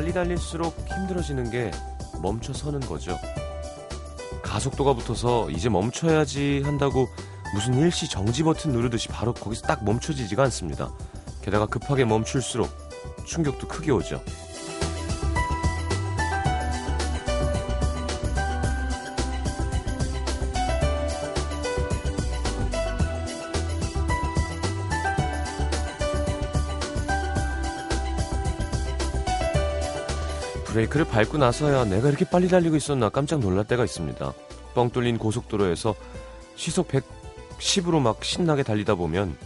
빨리 달릴수록 힘들어지는 게 멈춰 서는 거죠. 가속도가 붙어서 이제 멈춰야지 한다고 무슨 일시 정지 버튼 누르듯이 바로 거기서 딱 멈춰지지가 않습니다. 게다가 급하게 멈출수록 충격도 크게 오죠. 브레이크를 밟고 나서야 내가 이렇게 빨리 달리고 있었나 깜짝 놀랄 때가 있습니다. 뻥 뚫린 고속도로에서 시속 110으로 막 신나게 달리다 보면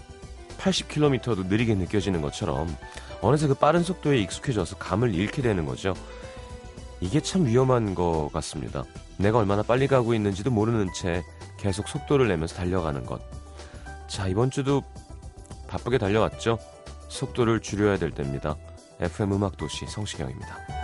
80km도 느리게 느껴지는 것처럼 어느새 그 빠른 속도에 익숙해져서 감을 잃게 되는 거죠. 이게 참 위험한 것 같습니다. 내가 얼마나 빨리 가고 있는지도 모르는 채 계속 속도를 내면서 달려가는 것. 자, 이번 주도 바쁘게 달려왔죠? 속도를 줄여야 될 때입니다. FM 음악도시 성시경입니다.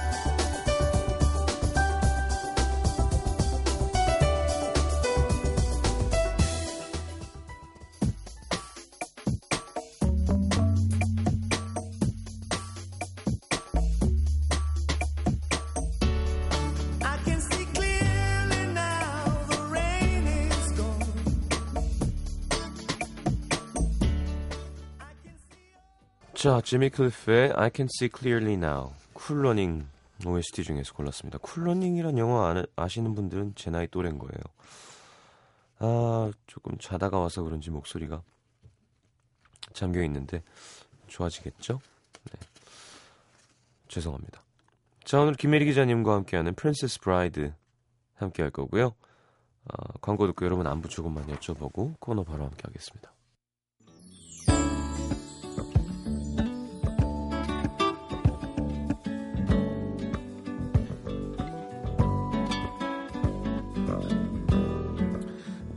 자, 지미 클리프의 I Can See Clearly Now Cool Running OST 중에서 골랐습니다. Cool Running이란 영화 아, 시는 분들은 제 나이 또래인 거예요. 아, 조금 자다가 와서 그런지 목소리가 잠겨 있는데 좋아지겠죠? 네. 죄송합니다. 자, 오늘 김혜리 기자님과 함께하는 Princess Bride 함께 할 거고요. 어, 광고 듣고 여러분 안부 조금만 여쭤보고 코너 바로 함께 하겠습니다.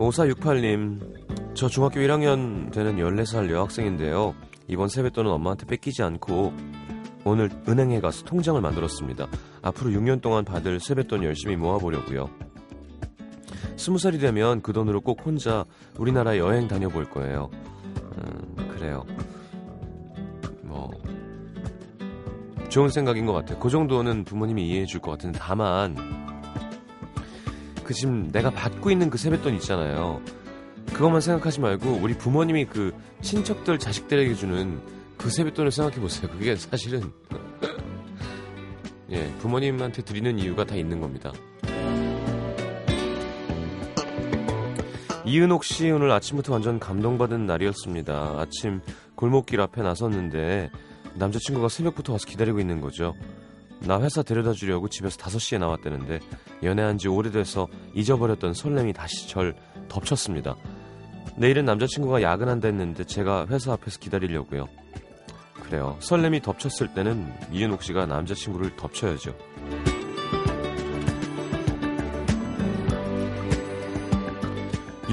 오사육팔님 저 중학교 1학년 되는 14살 여학생인데요. 이번 세뱃돈은 엄마한테 뺏기지 않고 오늘 은행에 가서 통장을 만들었습니다. 앞으로 6년 동안 받을 세뱃돈 열심히 모아보려고요. 20살이 되면 그 돈으로 꼭 혼자 우리나라 여행 다녀볼 거예요. 음, 그래요. 뭐 좋은 생각인 것 같아요. 그 정도는 부모님이 이해해 줄 것 같은데 다만 그 지금 내가 받고 있는 그 세뱃돈 있잖아요. 그것만 생각하지 말고 우리 부모님이 그 친척들 자식들에게 주는 그 세뱃돈을 생각해 보세요. 그게 사실은 예 부모님한테 드리는 이유가 다 있는 겁니다. 이은옥 씨 오늘 아침부터 완전 감동받은 날이었습니다. 아침 골목길 앞에 나섰는데 남자친구가 새벽부터 와서 기다리고 있는 거죠. 나 회사 데려다 주려고 집에서 5시에 나왔다는데 연애한 지 오래돼서 잊어버렸던 설렘이 다시 절 덮쳤습니다. 내일은 남자친구가 야근한다 했는데 제가 회사 앞에서 기다리려고요. 그래요. 설렘이 덮쳤을 때는 이은옥 씨가 남자친구를 덮쳐야죠.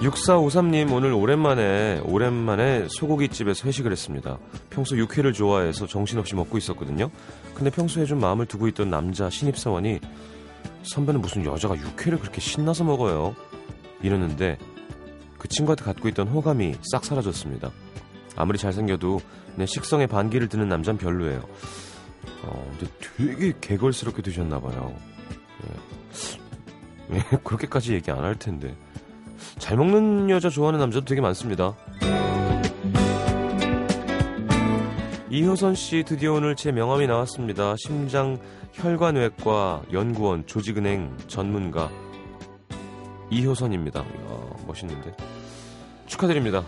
6453님 오늘 오랜만에 오랜만에 소고기집에서 회식을 했습니다. 평소 육회를 좋아해서 정신없이 먹고 있었거든요. 근데 평소에 좀 마음을 두고 있던 남자 신입사원이 선배는 무슨 여자가 육회를 그렇게 신나서 먹어요? 이러는데 그 친구한테 갖고 있던 호감이 싹 사라졌습니다. 아무리 잘생겨도 내 식성에 반기를 드는 남자는 별로예요. 어, 근데 되게 개걸스럽게 드셨나봐요. 예. 예, 그렇게까지 얘기 안 할 텐데. 잘 먹는 여자 좋아하는 남자도 되게 많습니다. 이효선 씨 드디어 오늘 제 명함이 나왔습니다. 심장 혈관외과 연구원 조직은행 전문가 이효선입니다. 이야, 멋있는데. 축하드립니다.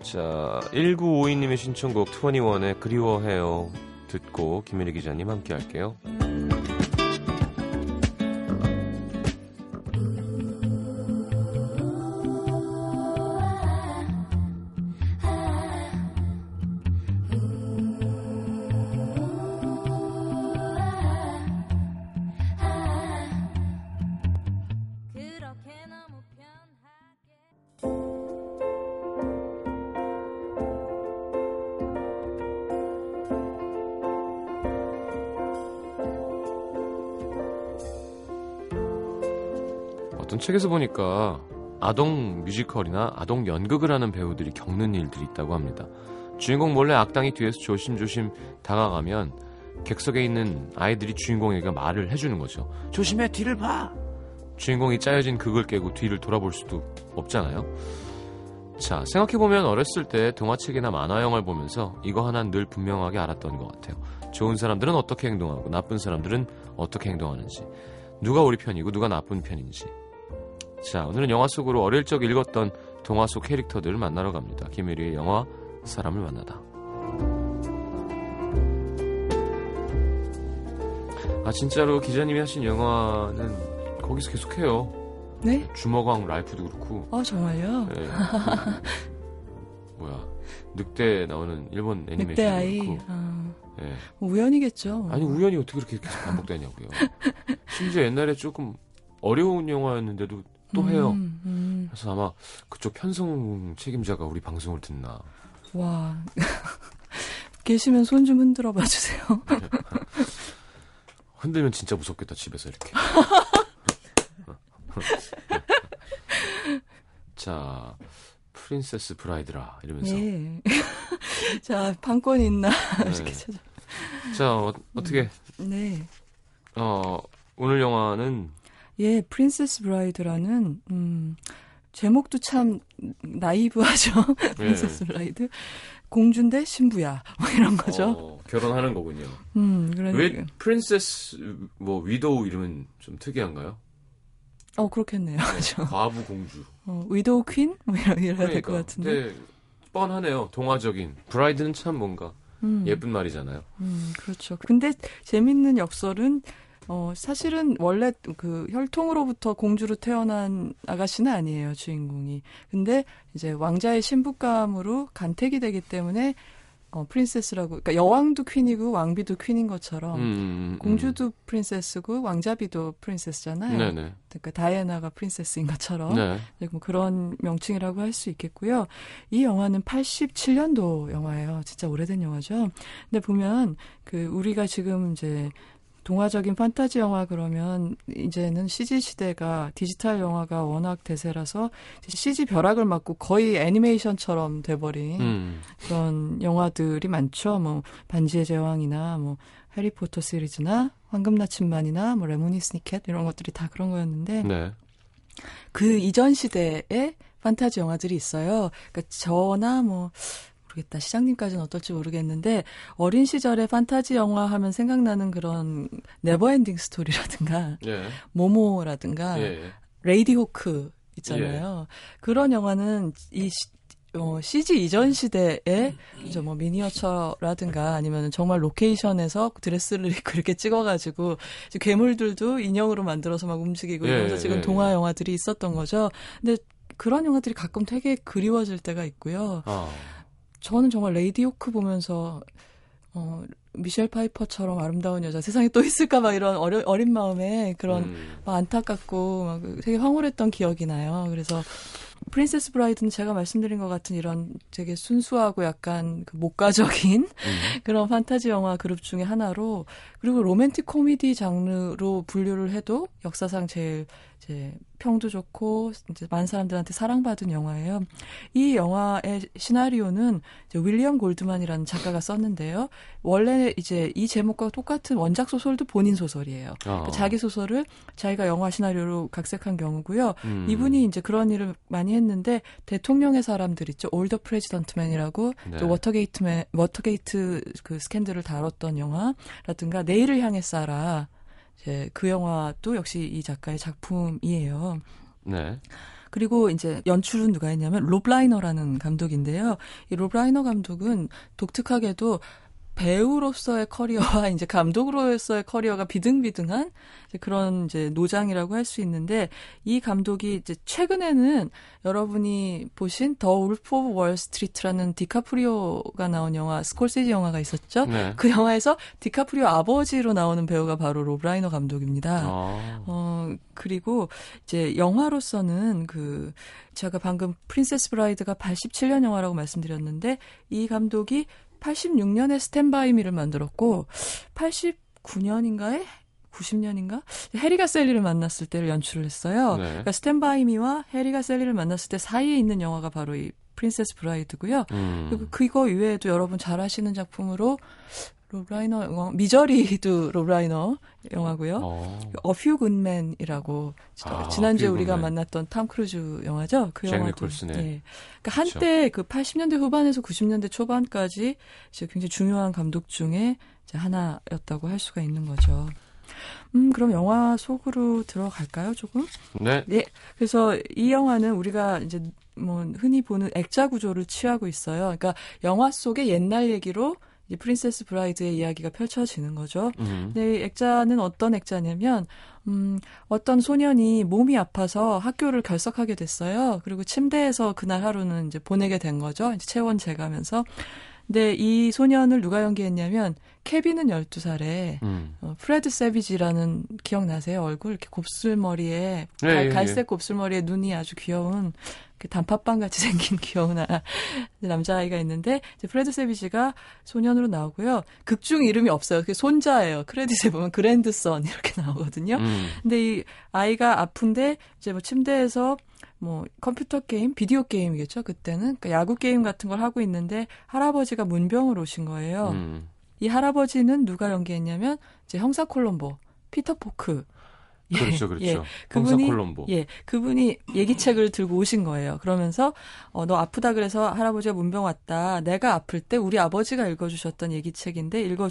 자, 1952님의 신청곡 21의 그리워해요 듣고 김혜리 기자님 함께 할게요. 어떤 책에서 보니까 아동 뮤지컬이나 아동 연극을 하는 배우들이 겪는 일들이 있다고 합니다. 주인공 몰래 악당이 뒤에서 조심조심 다가가면 객석에 있는 아이들이 주인공에게 말을 해주는 거죠. 조심해 뒤를 봐. 주인공이 짜여진 극을 깨고 뒤를 돌아볼 수도 없잖아요. 자, 생각해보면 어렸을 때 동화책이나 만화 영화를 보면서 이거 하나는 늘 분명하게 알았던 것 같아요. 좋은 사람들은 어떻게 행동하고 나쁜 사람들은 어떻게 행동하는지. 누가 우리 편이고 누가 나쁜 편인지. 자, 오늘은 영화 속으로 어릴 적 읽었던 동화 속 캐릭터들을 만나러 갑니다. 김혜리의 영화 사람을 만나다. 아, 진짜로 기자님이 하신 영화는 거기서 계속해요. 네? 주먹왕 라이프도 그렇고. 아, 정말요? 네, 그, 뭐야. 늑대 나오는 일본 애니메이션. 늑대 아이. 아, 네. 우연이겠죠. 아니, 우연히 어떻게 그렇게 계속 반복되냐고요. 심지어 옛날에 조금 어려운 영화였는데도 또 해요. 음, 음. 그래서 아마 그쪽 편성 책임자가 우리 방송을 듣나. 와. 계시면 손 좀 흔들어 봐 주세요. 흔들면 진짜 무섭겠다, 집에서 이렇게. 자, 프린세스 브라이드라, 이러면서. 예. 자, 판권 있나? 네. 이렇게 찾아. 자, 어, 어떻게, 네. 어, 오늘 영화는, 예, Princess Bride라는 음, 제목도 참 나이브하죠. Princess Bride. 공주인데 신부야. 뭐 이런 거죠. 어, 결혼하는 거군요. 음, 그러니까. 왜 princess, 뭐, widow 이름은 좀 특이한가요? 어, 그렇겠네요. 그죠. 과부 공주. 어, widow queen? 뭐 이러, 이래야 될 것 그러니까. 같은데. 근데 뻔하네요. 동화적인. bride는 참 뭔가 음, 예쁜 말이잖아요. 음, 그렇죠. 근데 재밌는 역설은 어, 사실은 원래 그 혈통으로부터 공주로 태어난 아가씨는 아니에요, 주인공이. 근데 이제 왕자의 신부감으로 간택이 되기 때문에 어, princess라고, 그러니까 여왕도 queen이고 왕비도 queen인 것처럼 음, 음, 공주도 princess고 왕자비도 princess잖아요. 네네. 그러니까 다이애나가 princess인 것처럼 네. 네, 뭐 그런 명칭이라고 할 수 있겠고요. 이 영화는 87년도 영화예요. 진짜 오래된 영화죠. 근데 보면 그 우리가 지금 이제 동화적인 판타지 영화 그러면 이제는 CG 시대가 디지털 영화가 워낙 대세라서 CG 벼락을 맞고 거의 애니메이션처럼 돼버린 음. 그런 영화들이 많죠. 뭐 반지의 제왕이나 뭐 해리포터 시리즈나 황금 나침반이나 뭐 레모니 스니켓 이런 것들이 다 그런 거였는데 네. 그 이전 시대에 판타지 영화들이 있어요. 그러니까 저나 뭐 모르겠다. 시장님까지는 어떨지 모르겠는데 어린 시절에 판타지 영화 하면 생각나는 그런 네버엔딩 스토리라든가 예. 모모라든가 예. 레이디 호크 있잖아요. 그런 영화는 이 시, 어, CG 이전 시대에 뭐 미니어처라든가 아니면 정말 로케이션에서 드레스를 입고 이렇게 찍어가지고 괴물들도 인형으로 만들어서 막 움직이고 예, 이러면서 지금 예, 동화 예. 영화들이 있었던 거죠. 근데 그런 영화들이 가끔 되게 그리워질 때가 있고요. 아. 저는 정말 레이디 호크 보면서 어, 미셸 파이퍼처럼 아름다운 여자 세상에 또 있을까 막 이런 어려, 어린 마음에 그런 음. 막 안타깝고 막 되게 황홀했던 기억이 나요. 그래서 프린세스 브라이드는 제가 말씀드린 것 같은 이런 되게 순수하고 약간 그 목가적인 음. 그런 판타지 영화 그룹 중에 하나로 그리고 로맨틱 코미디 장르로 분류를 해도 역사상 제일 이제 평도 좋고 이제 많은 사람들한테 사랑받은 영화예요. 이 영화의 시나리오는 이제 윌리엄 골드만이라는 작가가 썼는데요. 원래 이제 이 제목과 똑같은 원작 소설도 본인 소설이에요. 아. 그러니까 자기 소설을 자기가 영화 시나리오로 각색한 경우고요. 음. 이분이 이제 그런 일을 많이 했는데 대통령의 사람들 있죠. All the President's Men이라고 네. 워터게이트맨 워터게이트 그 스캔들을 다뤘던 영화라든가 내일을 향해 쏴라. 이제 그 영화도 역시 이 작가의 작품이에요. 네. 그리고 이제 연출은 누가 했냐면 롭 라이너라는 감독인데요. 이 롭 라이너 감독은 독특하게도 배우로서의 커리어와 이제 감독으로서의 커리어가 비등비등한 이제 그런 이제 노장이라고 할 수 있는데 이 감독이 이제 최근에는 여러분이 보신 더 울프 오브 월 스트리트라는 디카프리오가 나온 영화 스콜세지 영화가 있었죠. 네. 그 영화에서 디카프리오 아버지로 나오는 배우가 바로 롭 라이너 감독입니다. 아. 어, 그리고 이제 영화로서는 그, 제가 방금 프린세스 브라이드가 87년 영화라고 말씀드렸는데, 이 감독이 86년에 스탠바이 미를 만들었고, 89년인가에? 90년인가? 해리가 샐리를 만났을 때를 연출을 했어요. 네. 그러니까 스탠바이 미와 해리가 샐리를 만났을 때 사이에 있는 영화가 바로 이 프린세스 브라이드고요. 음. 그리고 그거 이외에도 여러분 잘 아시는 작품으로 롭 라이너 영화 미저리도 롭 라이너 영화고요. 어. 어퓨 굿맨이라고 아, 지난주에 우리가 굿맨. 만났던 탐 크루즈 영화죠. 그잭 영화도. 니콜슨의. 예. 그러니까 한때 그 80년대 후반에서 90년대 초반까지 이제 굉장히 중요한 감독 중에 하나였다고 할 수가 있는 거죠. 음, 그럼 영화 속으로 들어갈까요, 조금? 네. 그래서 이 영화는 우리가 이제 뭐 흔히 보는 액자 구조를 취하고 있어요. 그러니까 영화 속의 옛날 얘기로 이제 프린세스 브라이드의 이야기가 펼쳐지는 거죠. 음. 근데 이 액자는 어떤 액자냐면 음, 어떤 소년이 몸이 아파서 학교를 결석하게 됐어요. 그리고 침대에서 그날 하루는 이제 보내게 된 거죠. 이제 체온 재가면서. 근데 이 소년을 누가 연기했냐면 케빈은 12살에 음. 어, 프레드 세비지라는 기억나세요? 얼굴 이렇게 곱슬머리에 예, 갈- 예, 갈색 곱슬머리에 눈이 아주 귀여운 그 단팥빵 같이 생긴 귀여운 아- 남자아이가 있는데 이제 프레드 세비지가 소년으로 나오고요. 극중 이름이 없어요. 그 손자예요. 크레딧에 보면 Grandson 이렇게 나오거든요. 음. 근데 이 아이가 아픈데 이제 뭐 침대에서 뭐 컴퓨터 게임, 비디오 게임이겠죠. 그때는 그러니까 야구 게임 같은 걸 하고 있는데 할아버지가 문병을 오신 거예요. 음. 이 할아버지는 누가 연기했냐면 이제 형사 콜롬보 피터 포크. 예, 그렇죠, 그렇죠. 예, 형사 그분이 콜롬보. 예, 그분이 얘기책을 들고 오신 거예요. 그러면서 어, 너 아프다 그래서 할아버지가 문병 왔다. 내가 아플 때 우리 아버지가 읽어주셨던 얘기책인데 읽어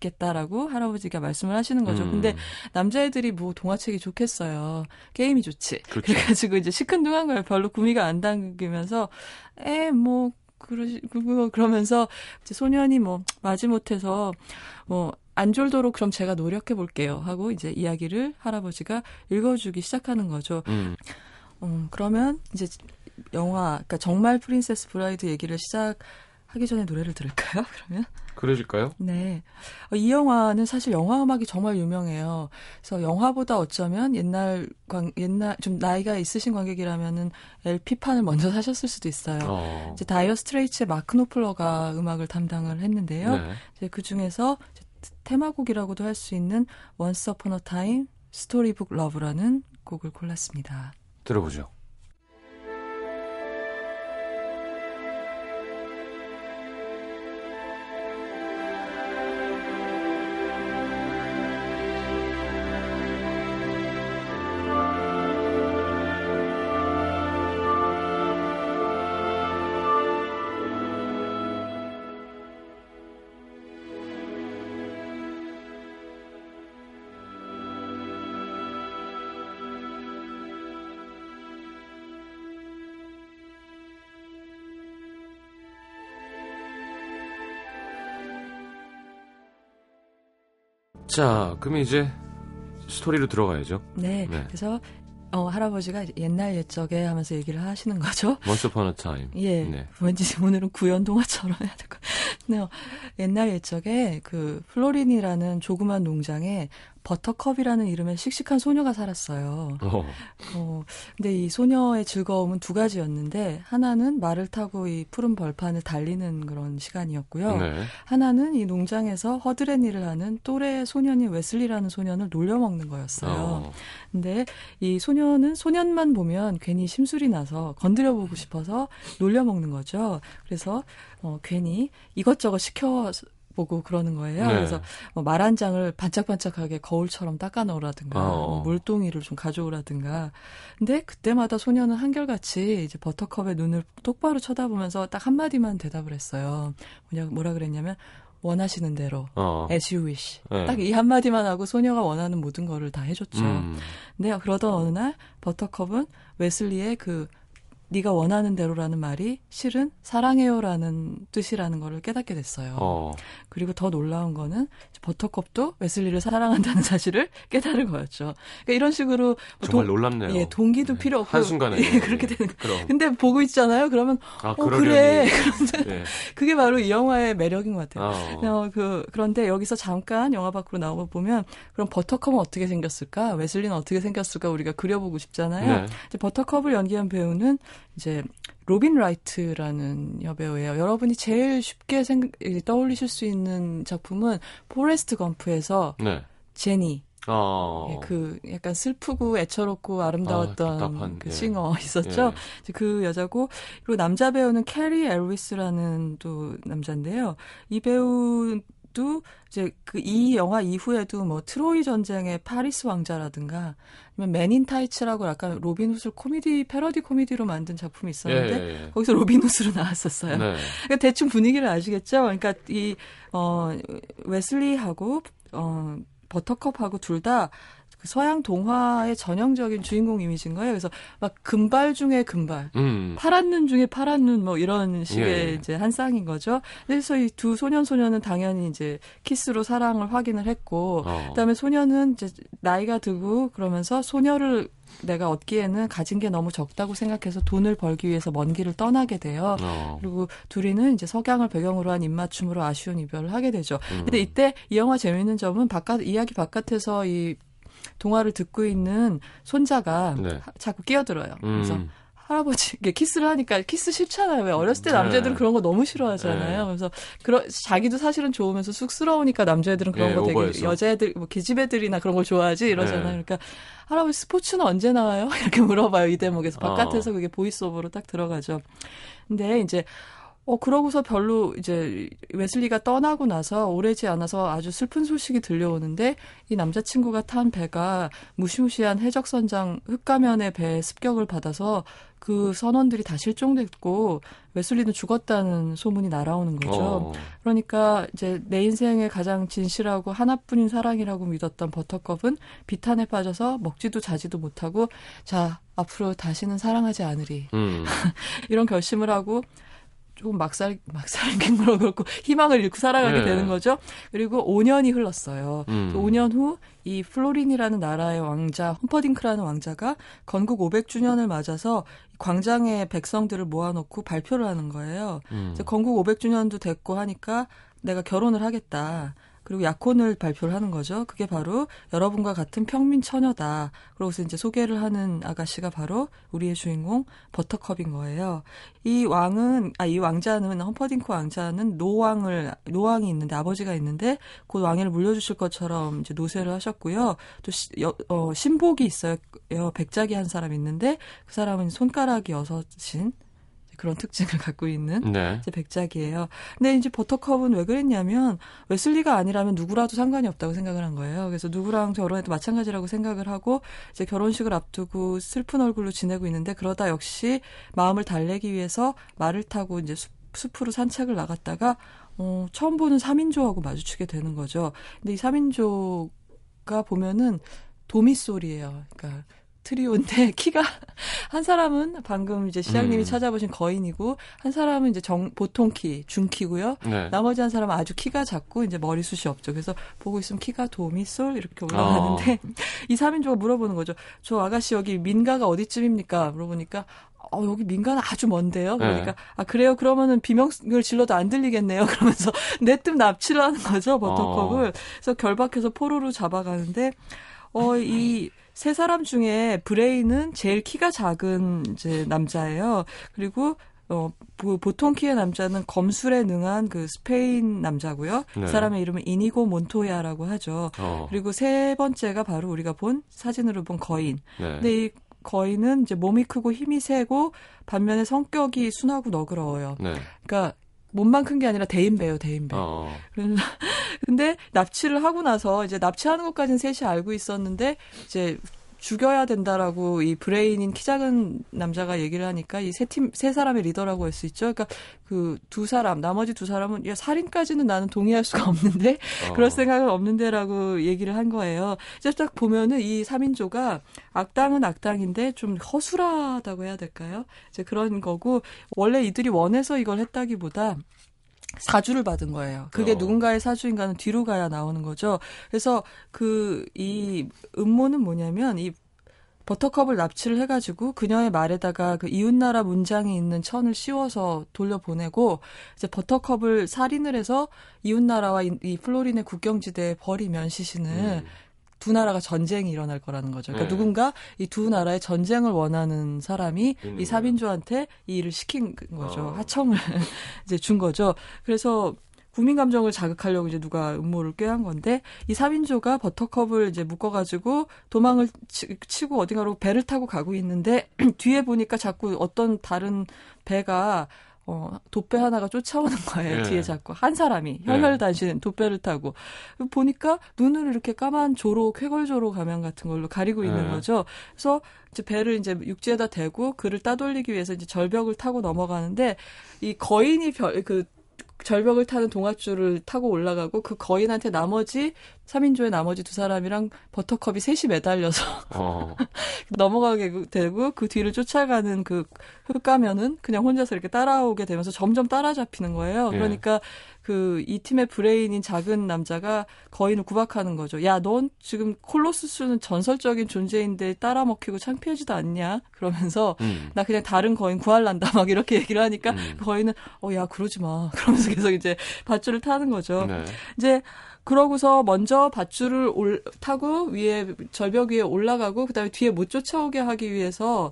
주겠다라고 할아버지가 말씀을 하시는 거죠. 음. 근데 남자애들이 뭐 동화책이 좋겠어요. 게임이 좋지. 그렇죠. 그래가지고 이제 시큰둥한 거예요. 별로 구미가 안 당기면서 에뭐 그러시 그거 그러면서 이제 소년이 뭐 마지못해서 뭐 안 졸도록 그럼 제가 노력해 볼게요 하고 이제 이야기를 할아버지가 읽어주기 시작하는 거죠. 음. 음, 그러면 이제 영화 그러니까 정말 프린세스 브라이드 얘기를 시작 하기 전에 노래를 들을까요? 그러면 그러실까요? 네. 어, 이 영화는 사실 영화 음악이 정말 유명해요. 그래서 영화보다 어쩌면 옛날 관, 옛날 좀 나이가 있으신 관객이라면은 LP판을 먼저 사셨을 수도 있어요. 어. 이제 다이어 스트레이츠의 마크 노플러가 음악을 담당을 했는데요. 네. 이제 그 중에서 테마곡이라고도 할 수 있는 Once Upon a Time Storybook Love라는 곡을 골랐습니다. 들어보죠. 자, 그럼 이제 스토리로 들어가야죠. 네. 네. 그래서 어, 할아버지가 옛날 옛적에 하면서 얘기를 하시는 거죠. Once Upon a Time. 예. 네. 왠지 오늘은 구연 동화처럼 해야 될 것. 네. 옛날 옛적에 그 플로린이라는 조그만 농장에 버터컵이라는 이름의 씩씩한 소녀가 살았어요. 어. 어, 근데 이 소녀의 즐거움은 두 가지였는데 하나는 말을 타고 이 푸른 벌판을 달리는 그런 시간이었고요. 네. 하나는 이 농장에서 허드렛 일을 하는 또래 소년인 웨슬리라는 소년을 놀려먹는 거였어요. 어. 근데 이 소년은 소년만 보면 괜히 심술이 나서 건드려보고 싶어서 놀려먹는 거죠. 그래서 어, 괜히 이것저것 시켜 보고 그러는 거예요. 네. 그래서 뭐 말 한 장을 반짝반짝하게 거울처럼 닦아놓으라든가 어. 뭐 물동이를 좀 가져오라든가. 근데 그때마다 소년은 한결같이 이제 버터컵의 눈을 똑바로 쳐다보면서 딱 한마디만 대답을 했어요. 뭐냐 뭐라 그랬냐면 원하시는 대로 어. as you wish. 네. 딱이 한마디만 하고 소녀가 원하는 모든 거를 다 해줬죠. 음. 근데 그러던 어느 날 버터컵은 웨슬리의 그 네가 원하는 대로라는 말이 실은 사랑해요라는 뜻이라는 거를 깨닫게 됐어요. 어. 그리고 더 놀라운 거는 버터컵도 웨슬리를 사랑한다는 사실을 깨달은 거였죠. 그러니까 이런 식으로 뭐 정말 동- 놀랍네요. 예, 동기도 네. 필요 없고 한순간에. 예, 그렇게 되는 거. 그럼. 근데 보고 있잖아요. 그러면 아, 어. 그래. 네. 그게 바로 이 영화의 매력인 것 같아요. 어. 어, 그, 그런데 여기서 잠깐 영화 밖으로 나오고 보면, 그럼 버터컵은 어떻게 생겼을까? 웨슬리는 어떻게 생겼을까? 우리가 그려보고 싶잖아요. 네. 이제 버터컵을 연기한 배우는 이제 로빈 라이트라는 여배우예요. 여러분이 제일 쉽게 생, 떠올리실 수 있는 작품은 포레스트 검프에서 네. 제니, 어. 예, 그 약간 슬프고 애처롭고 아름다웠던 아, 답답한, 그 예. 싱어 있었죠. 예. 그 여자고 그리고 남자 배우는 캐리 엘리스라는 또 남자인데요. 이 배우 도 이제 그 이 영화 이후에도 뭐 트로이 전쟁의 파리스 왕자라든가 아니면 Men in Tights라고 약간 로빈 훗을 코미디 패러디 코미디로 만든 작품이 있었는데 예, 예, 예. 거기서 로빈 훗으로 나왔었어요. 네. 그러니까 대충 분위기를 아시겠죠? 그러니까 이 어 웨슬리하고 어 버터컵하고 둘다 그 서양 동화의 전형적인 주인공 이미지인 거예요. 그래서 막 금발 중에 금발, 음. 파란 눈 중에 파란 눈 뭐 이런 식의 예. 이제 한 쌍인 거죠. 그래서 이 두 소년 소녀는 당연히 이제 키스로 사랑을 확인을 했고 어. 그다음에 소녀는 이제 나이가 들고 그러면서 소녀를 내가 얻기에는 가진 게 너무 적다고 생각해서 돈을 벌기 위해서 먼 길을 떠나게 돼요. 어. 그리고 둘이는 이제 석양을 배경으로 한 입맞춤으로 아쉬운 이별을 하게 되죠. 음. 근데 이때 이 영화 재미있는 점은 바깥 이야기 바깥에서 이 동화를 듣고 있는 손자가 네. 하- 자꾸 끼어들어요. 그래서 음. 할아버지 이게 키스를 하니까 키스 싫잖아요. 왜 어렸을 때 네. 남자애들은 그런 거 너무 싫어하잖아요. 네. 그래서 그러 자기도 사실은 좋으면서 쑥스러우니까 남자애들은 그런 예, 거 되게 오버해서. 여자애들 뭐 기집애들이나 그런 걸 좋아하지 이러잖아요. 네. 그러니까 할아버지 스포츠는 언제 나와요? 이렇게 물어봐요. 이 대목에서 어. 바깥에서 그게 voice over로 딱 들어가죠. 근데 이제 어 그러고서 별로 이제 웨슬리가 떠나고 나서 오래지 않아서 아주 슬픈 소식이 들려오는데 이 남자친구가 탄 배가 무시무시한 해적선장 흑가면의 배에 습격을 받아서 그 선원들이 다 실종됐고 웨슬리는 죽었다는 소문이 날아오는 거죠. 어. 그러니까 이제 내 인생의 가장 진실하고 하나뿐인 사랑이라고 믿었던 버터컵은 비탄에 빠져서 먹지도 자지도 못하고 자 앞으로 다시는 사랑하지 않으리 음. 이런 결심을 하고 조금 막살 막살갱으로 그렇고 희망을 잃고 살아가게 네. 되는 거죠. 그리고 5년이 흘렀어요. 음. 5년 후 이 플로린이라는 나라의 왕자 험퍼딩크라는 왕자가 건국 500주년을 맞아서 광장에 백성들을 모아놓고 발표를 하는 거예요. 음. 이제 건국 500주년도 됐고 하니까 내가 결혼을 하겠다. 그리고 약혼을 발표를 하는 거죠. 그게 바로 여러분과 같은 평민 처녀다. 그러고서 이제 소개를 하는 아가씨가 바로 우리의 주인공 버터컵인 거예요. 이 왕은 아 이 왕자는 험퍼딩크 왕자는 노왕을 노왕이 있는데 아버지가 있는데 그 왕위를 물려주실 것처럼 이제 노세를 하셨고요. 또 시, 여, 어, 신복이 있어요. 백작이 한 사람 있는데 그 사람은 손가락이 여섯인 그런 특징을 갖고 있는 네. 이제 백작이에요. 근데 이제 버터컵은 왜 그랬냐면 웨슬리가 아니라면 누구라도 상관이 없다고 생각을 한 거예요. 그래서 누구랑 결혼해도 마찬가지라고 생각을 하고 이제 결혼식을 앞두고 슬픈 얼굴로 지내고 있는데 그러다 역시 마음을 달래기 위해서 말을 타고 이제 숲, 숲으로 산책을 나갔다가 어, 처음 보는 3인조하고 마주치게 되는 거죠. 근데 이 3인조가 보면은 도미솔이에요. 그러니까 트리오인데 키가 한 사람은 방금 이제 시장님이 음. 찾아보신 거인이고 한 사람은 이제 정 보통 키 중키고요. 네. 나머지 한 사람은 아주 키가 작고 이제 머리숱이 없죠. 그래서 보고 있으면 키가 도미 솔 이렇게 올라가는데 이 3인조가 물어보는 거죠. 저 아가씨 여기 민가가 어디쯤입니까? 물어보니까 어, 여기 민가는 아주 먼데요. 그러니까 네. 아 그래요? 그러면은 비명을 질러도 안 들리겠네요. 그러면서 냉큼 납치를 하는 거죠 버터컵을. 그래서 결박해서 포로로 잡아가는데 어 이 세 사람 중에 브레인은 제일 키가 작은 이제 남자예요. 그리고 어, 보- 보통 키의 남자는 검술에 능한 그 스페인 남자고요. 네. 그 사람의 이름은 이니고 몬토야라고 하죠. 어. 그리고 세 번째가 바로 우리가 본 사진으로 본 거인. 네. 근데 이 거인은 이제 몸이 크고 힘이 세고 반면에 성격이 순하고 너그러워요. 네. 그러니까 몸만 큰 게 아니라 대인배요, 대인배. 어. 그래서 근데 납치를 하고 나서 이제 납치하는 것까지는 셋이 알고 있었는데 이제 죽여야 된다라고 이 브레인인 키 작은 남자가 얘기를 하니까 이 세 팀 세 사람의 리더라고 할 수 있죠. 그러니까 그 두 사람 나머지 두 사람은 야 살인까지는 나는 동의할 수가 없는데 어. 그럴 생각은 없는데라고 얘기를 한 거예요. 이제 딱 보면은 이 3인조가 악당은 악당인데 좀 허술하다고 해야 될까요? 이제 그런 거고 원래 이들이 원해서 이걸 했다기보다 사주를 받은 거예요. 그게 어. 누군가의 사주인가는 뒤로 가야 나오는 거죠. 그래서 그 이 음모는 뭐냐면 이 버터컵을 납치를 해가지고 그녀의 말에다가 그 이웃나라 문장이 있는 천을 씌워서 돌려보내고 이제 버터컵을 살인을 해서 이웃나라와 이, 이 플로린의 국경지대에 버리면 시신을 음. 두 나라가 전쟁이 일어날 거라는 거죠. 그러니까 네. 누군가 이 두 나라의 전쟁을 원하는 사람이 이 사빈조한테 이 일을 시킨 거죠. 어. 하청을 이제 준 거죠. 그래서 국민 감정을 자극하려고 이제 누가 음모를 꾀한 건데 이 사빈조가 버터컵을 이제 묶어가지고 도망을 치, 치고 어딘가로 배를 타고 가고 있는데 뒤에 보니까 자꾸 어떤 다른 배가 어, 도배 하나가 쫓아오는 거예요. 예. 뒤에 자꾸. 한 사람이 혈혈단신 도배를 타고. 보니까 눈을 이렇게 까만 조로, 쾌걸조로 가면 같은 걸로 가리고 있는 예. 거죠. 그래서 이제 배를 이제 육지에다 대고 그를 따돌리기 위해서 이제 절벽을 타고 넘어가는데 이 거인이 별, 그 절벽을 타는 동아줄을 타고 올라가고 그 거인한테 나머지 3인조의 나머지 두 사람이랑 버터컵이 셋이 매달려서 어. 넘어가게 되고 그 뒤를 쫓아가는 그 흑가면은 그냥 혼자서 이렇게 따라오게 되면서 점점 따라잡히는 거예요. 예. 그러니까 그 이 팀의 브레인인 작은 남자가 거인을 구박하는 거죠. 야, 넌 지금 콜로스스는 전설적인 존재인데 따라잡히고 창피하지도 않냐? 그러면서 음. 나 그냥 다른 거인 구할란다 막 이렇게 얘기를 하니까 음. 그 거인은 어 야 그러지 마 그러면서 계속 이제 밧줄을 타는 거죠. 네. 이제 그러고서 먼저 밧줄을 올, 타고 위에 절벽 위에 올라가고 그다음에 뒤에 못 쫓아오게 하기 위해서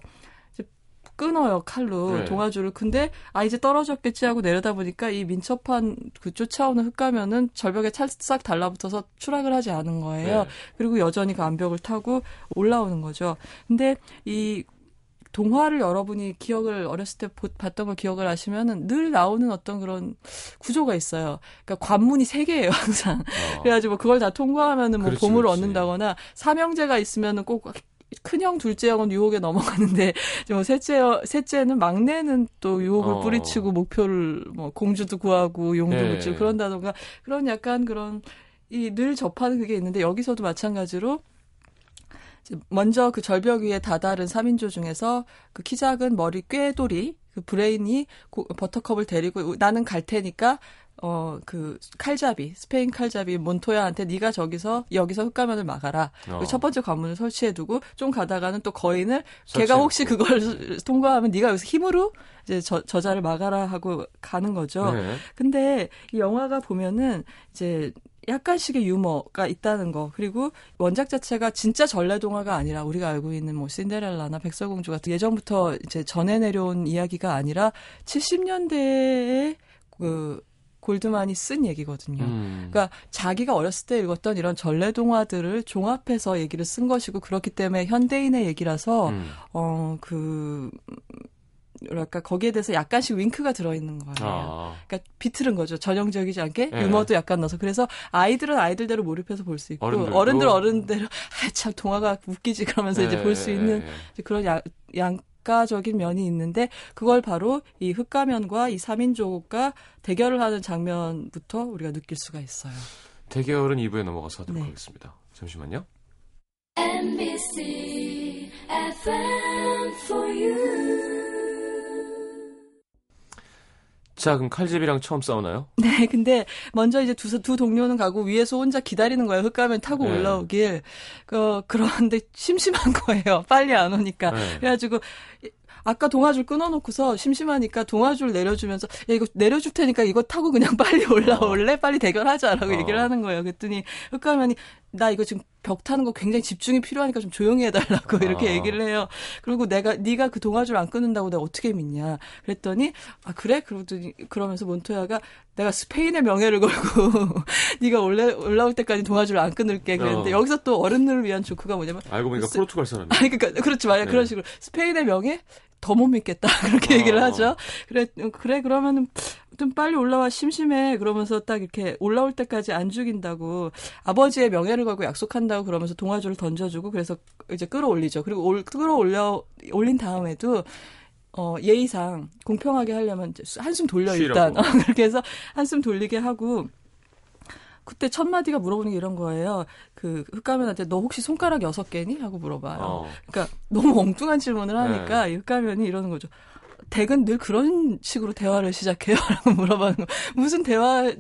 끊어요 칼로 네. 동아줄을 근데 아 이제 떨어졌겠지 하고 내려다 보니까 이 민첩한 그 쫓아오는 흑가면은 절벽에 찰싹 달라붙어서 추락을 하지 않은 거예요. 네. 그리고 여전히 그 암벽을 타고 올라오는 거죠. 근데 이 동화를 여러분이 기억을 어렸을 때 보- 봤던 걸 기억을 하시면은 늘 나오는 어떤 그런 구조가 있어요. 그러니까 관문이 세 개예요, 항상. 어. 그래가지고 그걸 다 통과하면은 뭐 그렇지, 보물을 그렇지. 얻는다거나 삼형제가 있으면은 꼭 큰형, 둘째 형은 유혹에 넘어가는데 뭐 셋째 셋째는 막내는 또 유혹을 어. 뿌리치고 목표를 뭐 공주도 구하고 용도 예. 붙이고 그런다던가 그런 약간 그런 이 늘 접하는 그게 있는데 여기서도 마찬가지로 먼저 그 절벽 위에 다다른 3인조 중에서 그 키 작은 머리 꾀돌이 그 브레인이 고- 버터컵을 데리고 나는 갈 테니까 어 그 칼잡이 스페인 칼잡이 몬토야한테 네가 저기서 여기서 흑가면을 막아라. 어. 첫 번째 관문을 설치해 두고 좀 가다가는 또 거인을 설치해놓고. 걔가 혹시 그걸 통과하면 네가 여기서 힘으로 이제 저, 저자를 막아라 하고 가는 거죠. 네. 근데 이 영화가 보면은 이제 약간씩의 유머가 있다는 거 그리고 원작 자체가 진짜 전래 동화가 아니라 우리가 알고 있는 뭐 신데렐라나 백설공주 같은 예전부터 이제 전해 내려온 이야기가 아니라 70년대에 그 골드만이 쓴 얘기거든요. 음. 그러니까 자기가 어렸을 때 읽었던 이런 전래 동화들을 종합해서 얘기를 쓴 것이고 그렇기 때문에 현대인의 얘기라서 음. 어그 뭐랄까 거기에 대해서 약간씩 윙크가 들어 있는 거예요. 아. 그러니까 비틀은 거죠. 전형적이지 않게 예. 유머도 약간 넣어서 그래서 아이들은 아이들대로 몰입해서 볼 수 있고 어른들도? 어른들 어른대로 아, 참 동화가 웃기지 그러면서 이제 예, 볼수 예, 있는 예. 이제 그런 양, 양가적인 면이 있는데 그걸 바로 이 흑가면과 이 3인조가 대결을 하는 장면부터 우리가 느낄 수가 있어요. 대결은 2부에 넘어가서 하도록 네. 하겠습니다. 잠시만요. NBC 자, 그럼 칼집이랑 처음 싸우나요? 네, 근데 먼저 이제 두, 두 동료는 가고 위에서 혼자 기다리는 거예요. 흑가면 타고 네. 올라오길. 그, 그런데 심심한 거예요. 빨리 안 오니까. 네. 그래가지고 아까 동아줄 끊어놓고서 심심하니까 동아줄 내려주면서 야 이거 내려줄 테니까 이거 타고 그냥 빨리 올라올래? 빨리 대결하자라고 어. 얘기를 하는 거예요. 그랬더니 흑가면이 나 이거 지금 벽 타는 거 굉장히 집중이 필요하니까 좀 조용히 해달라고 이렇게 아. 얘기를 해요. 그리고 내가 네가 그 동아줄 안 끊는다고 내가 어떻게 믿냐? 그랬더니 아 그래? 그러더니 그러면서 몬토야가 내가 스페인의 명예를 걸고 네가 올라 올라올 때까지 동아줄 안 끊을게 그랬는데 어. 여기서 또 어른들을 위한 조크가 뭐냐면 알고 보니까 스- 포르투갈 사람이. 아니 그러니까 그렇지 말이야 네. 그런 식으로 스페인의 명예 더 못 믿겠다 그렇게 어. 얘기를 하죠. 그래 그래 그러면은 좀 빨리 올라와 심심해 그러면서 딱 이렇게 올라올 때까지 안 죽인다고 아버지의 명예를 걸고 약속한다고 그러면서 동아줄을 던져주고 그래서 이제 끌어올리죠. 그리고 올, 끌어올려 올린 다음에도 어, 예의상 공평하게 하려면 한숨 돌려 일단. 어, 그렇게 해서 한숨 돌리게 하고 그때 첫 마디가 물어보는 게 이런 거예요. 그 흑가면한테 너 혹시 손가락 여섯 개니? 하고 물어봐요. 어. 그러니까 너무 엉뚱한 질문을 하니까 이 흑가면이 이러는 거죠. 댁은 늘 그런 식으로 대화를 시작해요? 라고 물어보는 거. 무슨 대화,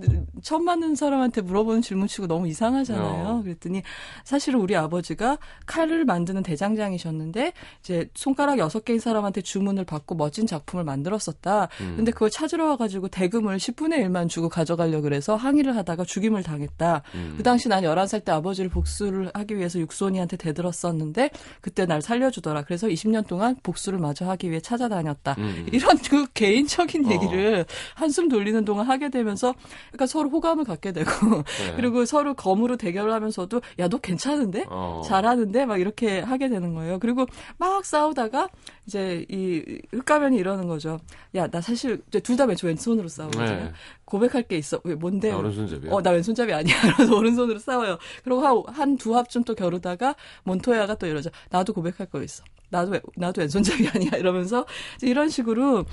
처음 만난 사람한테 물어보는 질문 치고 너무 이상하잖아요. 어. 그랬더니 사실은 우리 아버지가 칼을 만드는 대장장이셨는데 이제 손가락 여섯 개인 사람한테 주문을 받고 멋진 작품을 만들었었다. 음. 근데 그걸 찾으러 와가지고 대금을 10분의 1만 주고 가져가려고 그래서 항의를 하다가 죽임을 당했다. 음. 그 당시 난 11살 때 아버지를 복수를 하기 위해서 육손이한테 대들었었는데 그때 날 살려주더라. 그래서 20년 동안 복수를 마저 하기 위해 찾아다녔다. 음. 음. 이런 그 개인적인 어. 얘기를 한숨 돌리는 동안 하게 되면서 그러니까 서로 호감을 갖게 되고 네. 그리고 서로 검으로 대결을 하면서도 야 너 괜찮은데 어. 잘하는데 막 이렇게 하게 되는 거예요. 그리고 막 싸우다가 이제 이 흑가면이 이러는 거죠. 야 나 사실 둘 다 왼손으로 싸우거든요. 네. 고백할 게 있어. 왜 뭔데? 아, 오른손잡이요? 어, 나 왼손잡이 아니야. 그래서 오른손으로 싸워요. 그리고 한두 합쯤 또 겨루다가 몬토야가 또 이러죠. 나도 고백할 거 있어. 나도 왼- 나도 왼손잡이 아니야. 이러면서 이런 식으로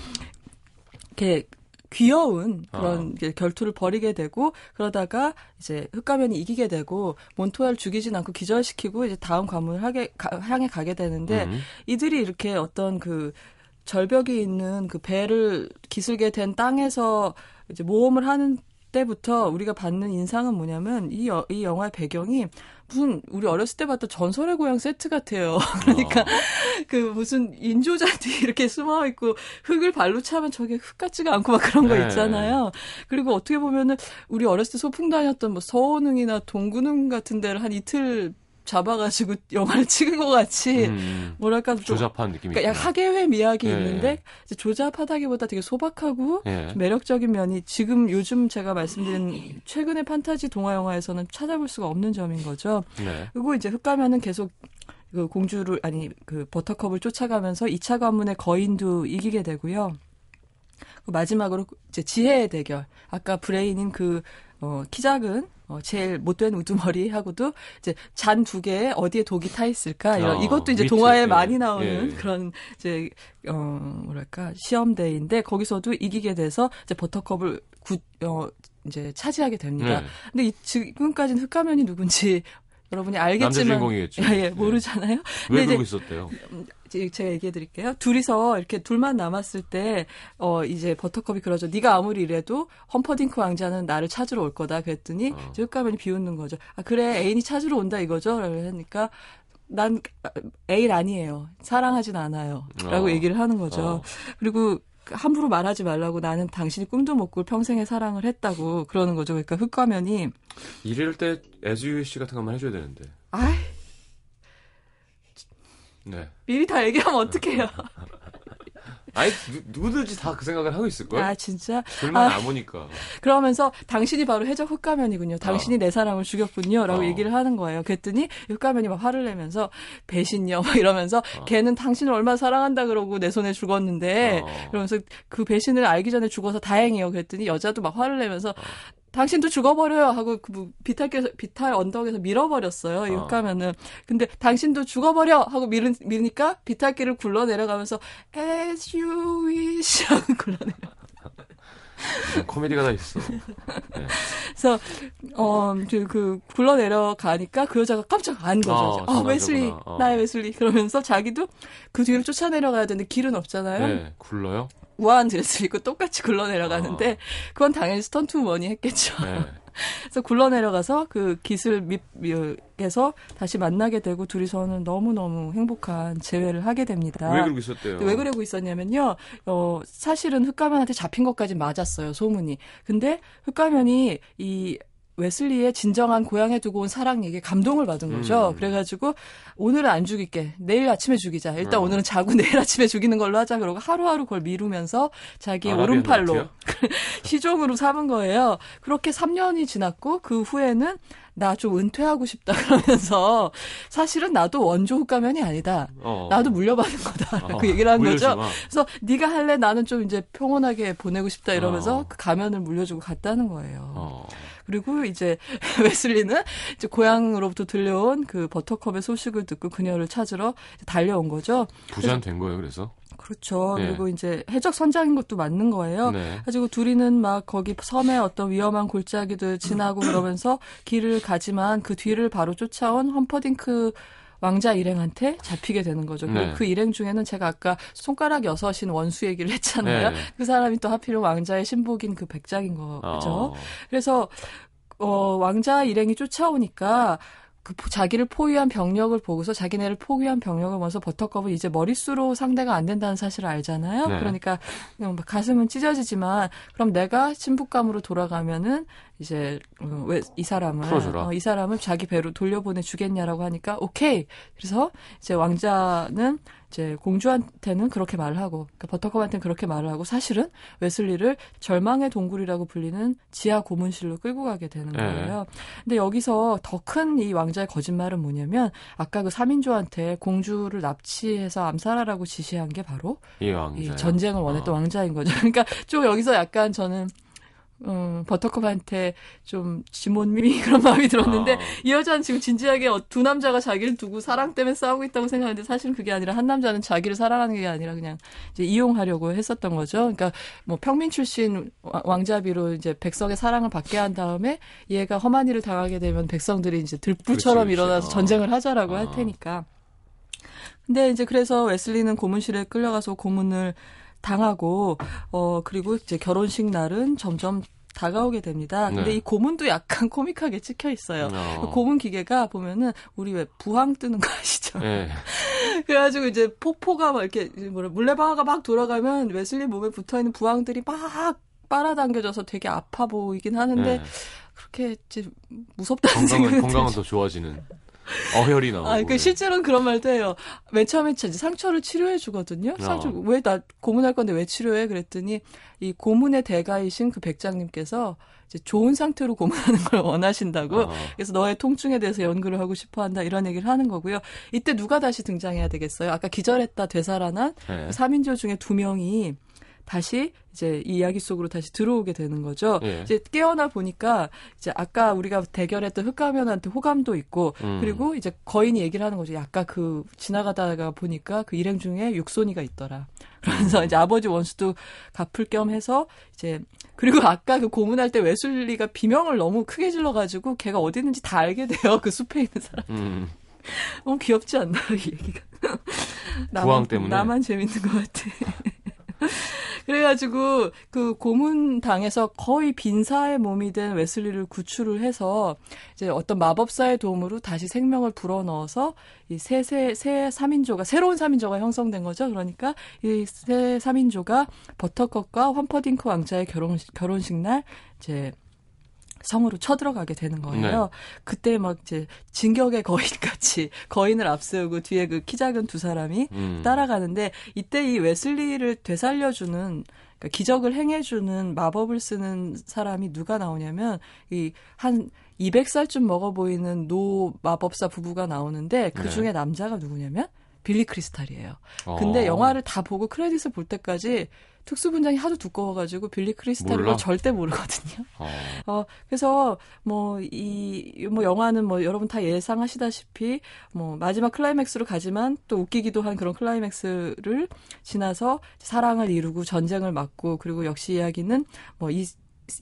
이렇게 귀여운 그런 어. 결투를 벌이게 되고 그러다가 이제 흑가면이 이기게 되고 몬토야를 죽이진 않고 기절시키고 이제 다음 관문을 하게 가- 향해 가게 되는데 음. 이들이 이렇게 어떤 그 절벽이 있는 그 배를 기슬게 된 땅에서 이제 모험을 하는 때부터 우리가 받는 인상은 뭐냐면 이, 여- 이 영화의 배경이 무슨 우리 어렸을 때 봤던 전설의 고향 세트 같아요. 그러니까 어. 그 무슨 인조잔디 이렇게 숨어 있고 흙을 발로 차면 저게 흙 같지가 않고 막 그런 거 네. 있잖아요. 그리고 어떻게 보면은 우리 어렸을 때 소풍 다녔던 뭐 서원흥이나 동구릉 같은 데를 한 이틀 잡아가지고 영화를 찍은 것 같이 음. 뭐랄까 좀 조잡한 느낌이 그러니까 약 있구나. 하계회 미학이 예. 있는데 조잡하다기보다 되게 소박하고 예. 좀 매력적인 면이 지금 요즘 제가 말씀드린 최근의 판타지 동화 영화에서는 찾아볼 수가 없는 점인 거죠. 네. 그리고 이제 흑가면은 계속 그 공주를 아니 그 버터컵을 쫓아가면서 2차 관문의 거인도 이기게 되고요. 그 마지막으로 이제 지혜의 대결. 아까 브레인인 그, 어, 키 작은, 어, 제일 못된 우두머리 하고도 이제 잔 두 개에 어디에 독이 타 있을까? 이런, 어, 이것도 이제 위트, 동화에 예, 많이 나오는 예. 그런 이제, 어, 뭐랄까, 시험대인데 거기서도 이기게 돼서 이제 버터컵을 구, 어, 이제 차지하게 됩니다. 네. 근데 이, 지금까지는 흑가면이 누군지 여러분이 남자 알겠지만. 주인공이겠죠. 예, 예, 예. 모르잖아요. 왜 근데 그러고 있었대요? 제가 얘기해 드릴게요. 둘이서 이렇게 둘만 남았을 때, 어, 이제 버터컵이 그러죠. 네가 아무리 이래도 험퍼딩크 왕자는 나를 찾으러 올 거다. 그랬더니, 어. 이제 흑가면이 비웃는 거죠. 아, 그래, 애인이 찾으러 온다 이거죠? 라고 하니까, 난 애인 아니에요. 사랑하진 않아요. 라고 어. 얘기를 하는 거죠. 어. 그리고 함부로 말하지 말라고 나는 당신이 꿈도 못 꿀 평생의 사랑을 했다고 그러는 거죠. 그러니까 흑가면이, 이럴 때 SUC 같은 것만 해줘야 되는데. 아이, 네. 미리 다 얘기하면 어떡해요. 아니 누, 누구든지 다 그 생각을 하고 있을 걸. 아, 진짜. 둘만 아. 안 보니까. 그러면서 당신이 바로 해적 흑가면이군요. 당신이 내 사람을 죽였군요. 라고 어. 얘기를 하는 거예요. 그랬더니 흑가면이 막 화를 내면서 배신녀 막 이러면서 어. 걔는 당신을 얼마나 사랑한다 그러고 내 손에 죽었는데 어. 그러면서 그 배신을 알기 전에 죽어서 다행이에요. 그랬더니 여자도 막 화를 내면서 어. 당신도 죽어버려요 하고 그 비탈에서 비탈 언덕에서 밀어버렸어요. 이 어. 흑가면은 근데 당신도 죽어버려 하고 밀, 밀니까 비탈길을 굴러 내려가면서 as you wish 하고 굴러 내려. 무슨 코미디가 다 있어. 네. 그래서 어그 그 굴러 내려가니까 그 여자가 깜짝 안 거죠. 어, 어, 전화하구나. 웨슬리 어. 나의 웨슬리 그러면서 자기도 그 뒤를 쫓아 내려가야 되는데 길은 없잖아요. 네. 굴러요? 우아한 드레스를 입고 똑같이 굴러 내려가는데 어. 그건 당연히 스턴트우먼이 했겠죠. 네. 그래서 굴러 내려가서 그 기술 밑에서 다시 만나게 되고 둘이서는 너무 너무 행복한 재회를 하게 됩니다. 왜 그러고 있었대요? 왜 그러고 있었냐면요. 어, 사실은 흑가면한테 잡힌 것까지 맞았어요, 소문이. 근데 흑가면이 이 웨슬리의 진정한 고향에 두고 온 사랑 얘기에 감동을 받은 거죠. 음. 그래가지고 오늘은 안 죽일게. 내일 아침에 죽이자. 일단 어. 오늘은 자고 내일 아침에 죽이는 걸로 하자. 그러고 하루하루 그걸 미루면서 자기의 아라비안 오른팔로? 시종으로 삼은 거예요. 그렇게 3년이 지났고 그 후에는 나 좀 은퇴하고 싶다 그러면서 사실은 나도 원조 흑가면이 아니다. 어. 나도 물려받은 거다라고 어, 얘기를 한 거죠. 마. 그래서 네가 할래 나는 좀 이제 평온하게 보내고 싶다 이러면서 어. 그 가면을 물려주고 갔다는 거예요. 어. 그리고 이제 웨슬리는 이제 고향으로부터 들려온 그 버터컵의 소식을 듣고 그녀를 찾으러 달려온 거죠. 부자는 된 거예요, 그래서? 그렇죠. 예. 그리고 이제 해적 선장인 것도 맞는 거예요. 네. 가지고 둘이는 막 거기 섬에 어떤 위험한 골짜기들 지나고 그러면서 길을 가지만 그 뒤를 바로 쫓아온 험퍼딩크 왕자 일행한테 잡히게 되는 거죠. 그리고 네. 그 일행 중에는 제가 아까 손가락 여섯인 원수 얘기를 했잖아요. 네. 그 사람이 또 하필 왕자의 신복인 그 백작인 거죠. 어. 그래서 어, 왕자 일행이 쫓아오니까 그 포- 자기를 포위한 병력을 보고서 자기네를 포위한 병력을 보면서 버터컵은 이제 머릿수로 상대가 안 된다는 사실을 알잖아요. 네. 그러니까 막 가슴은 찢어지지만 그럼 내가 신부감으로 돌아가면은 이제 어, 왜이 사람을 풀어주라. 어, 이 사람을 자기 배로 돌려보내 주겠냐라고 하니까 오케이. 그래서 이제 왕자는 이제 공주한테는 그렇게 말을 하고 그러니까 버터컵한테는 그렇게 말을 하고 사실은 웨슬리를 절망의 동굴이라고 불리는 지하 고문실로 끌고 가게 되는 네. 거예요. 근데 여기서 더 큰 이 왕자의 거짓말은 뭐냐면 아까 그 3인조한테 공주를 납치해서 암살하라고 지시한 게 바로 이이 왕자. 전쟁을 원했던 아. 왕자인 거죠. 그러니까 좀 여기서 약간 저는 음, 버터컵한테 좀 지몬미 그런 마음이 들었는데 아. 이 여자는 지금 진지하게 어- 두 남자가 자기를 두고 사랑 때문에 싸우고 있다고 생각하는데 사실은 그게 아니라 한 남자는 자기를 사랑하는 게 아니라 그냥 이제 이용하려고 했었던 거죠. 그러니까 뭐 평민 출신 와- 왕자비로 이제 백성의 사랑을 받게 한 다음에 얘가 험한 일을 당하게 되면 백성들이 이제 들불처럼. 일어나서 어. 전쟁을 하자라고 아. 할 테니까. 근데 이제 그래서 웨슬리는 고문실에 끌려가서 고문을 당하고 어 그리고 이제 결혼식 날은 점점 다가오게 됩니다. 근데 네. 이 고문도 약간 코믹하게 찍혀 있어요. 어. 그 고문 기계가 보면은 우리 왜 부항 뜨는 거 아시죠? 예. 그래가지고 이제 포포가 막 이렇게 뭐라 물레방아가 막 돌아가면 웨슬리 몸에 붙어 있는 부항들이 막 빨아당겨져서 되게 아파 보이긴 하는데 예. 그렇게 이제 무섭다는 건강은 생각은 건강은. 더 좋아지는 어혈이 나오고. 아, 그 실제로는 그런 말도 해요. 맨 처음에 상처를 치료해 주거든요. 상처 어. 왜나 고문할 건데 왜 치료해? 그랬더니 이 고문의 대가이신 그 백장님께서 이제 좋은 상태로 고문하는 걸 원하신다고. 어. 그래서 너의 통증에 대해서 연구를 하고 싶어 한다. 이런 얘기를 하는 거고요. 이때 누가 다시 등장해야 되겠어요? 아까 기절했다 되살아난 예. 3인조 중에 두 명이 다시 이제 이 이야기 속으로 다시 들어오게 되는 거죠. 예. 이제 깨어나 보니까 이제 아까 우리가 대결했던 흑가면한테 호감도 있고 음. 그리고 이제 거인이 얘기를 하는 거죠. 아까 그 지나가다가 보니까 그 일행 중에 육손이가 있더라. 그러면서 음. 이제 아버지 원수도 갚을 겸 해서 이제 그리고 아까 그 고문할 때 웨슬리가 비명을 너무 크게 질러가지고 걔가 어디 있는지 다 알게 돼요. 그 숲에 있는 사람. 음. 너무 귀엽지 않나요, 이 얘기가? 부항 때문에? 나만 재밌는 것 같아. 그래가지고 그 고문당에서 거의 빈사의 몸이 된 웨슬리를 구출을 해서 이제 어떤 마법사의 도움으로 다시 생명을 불어넣어서 이세세세 3인조가 새로운 3인조가 형성된 거죠. 그러니까 이 새 3인조가 버터컵과 험퍼딩크 왕자의 결혼 결혼식 날 이제 성으로 쳐들어가게 되는 거예요. 네. 그때 막 이제 진격의 거인 같이 거인을 앞세우고 뒤에 그 키 작은 두 사람이 음. 따라가는데 이때 이 웨슬리를 되살려주는 그러니까 기적을 행해주는 마법을 쓰는 사람이 누가 나오냐면 이한 200살쯤 먹어 보이는 노 마법사 부부가 나오는데 그 네. 중에 남자가 누구냐면 빌리 크리스탈이에요. 근데 어. 영화를 다 보고 크레딧을 볼 때까지 특수 분장이 하도 두꺼워가지고 빌리? 걸 절대 모르거든요. 어. 어, 그래서, 뭐, 이, 뭐, 영화는 뭐, 여러분 다 예상하시다시피, 뭐, 마지막 클라이맥스로 가지만 또 웃기기도 한 그런 클라이맥스를 지나서 사랑을 이루고 전쟁을 막고, 그리고 역시 이야기는 뭐, 이,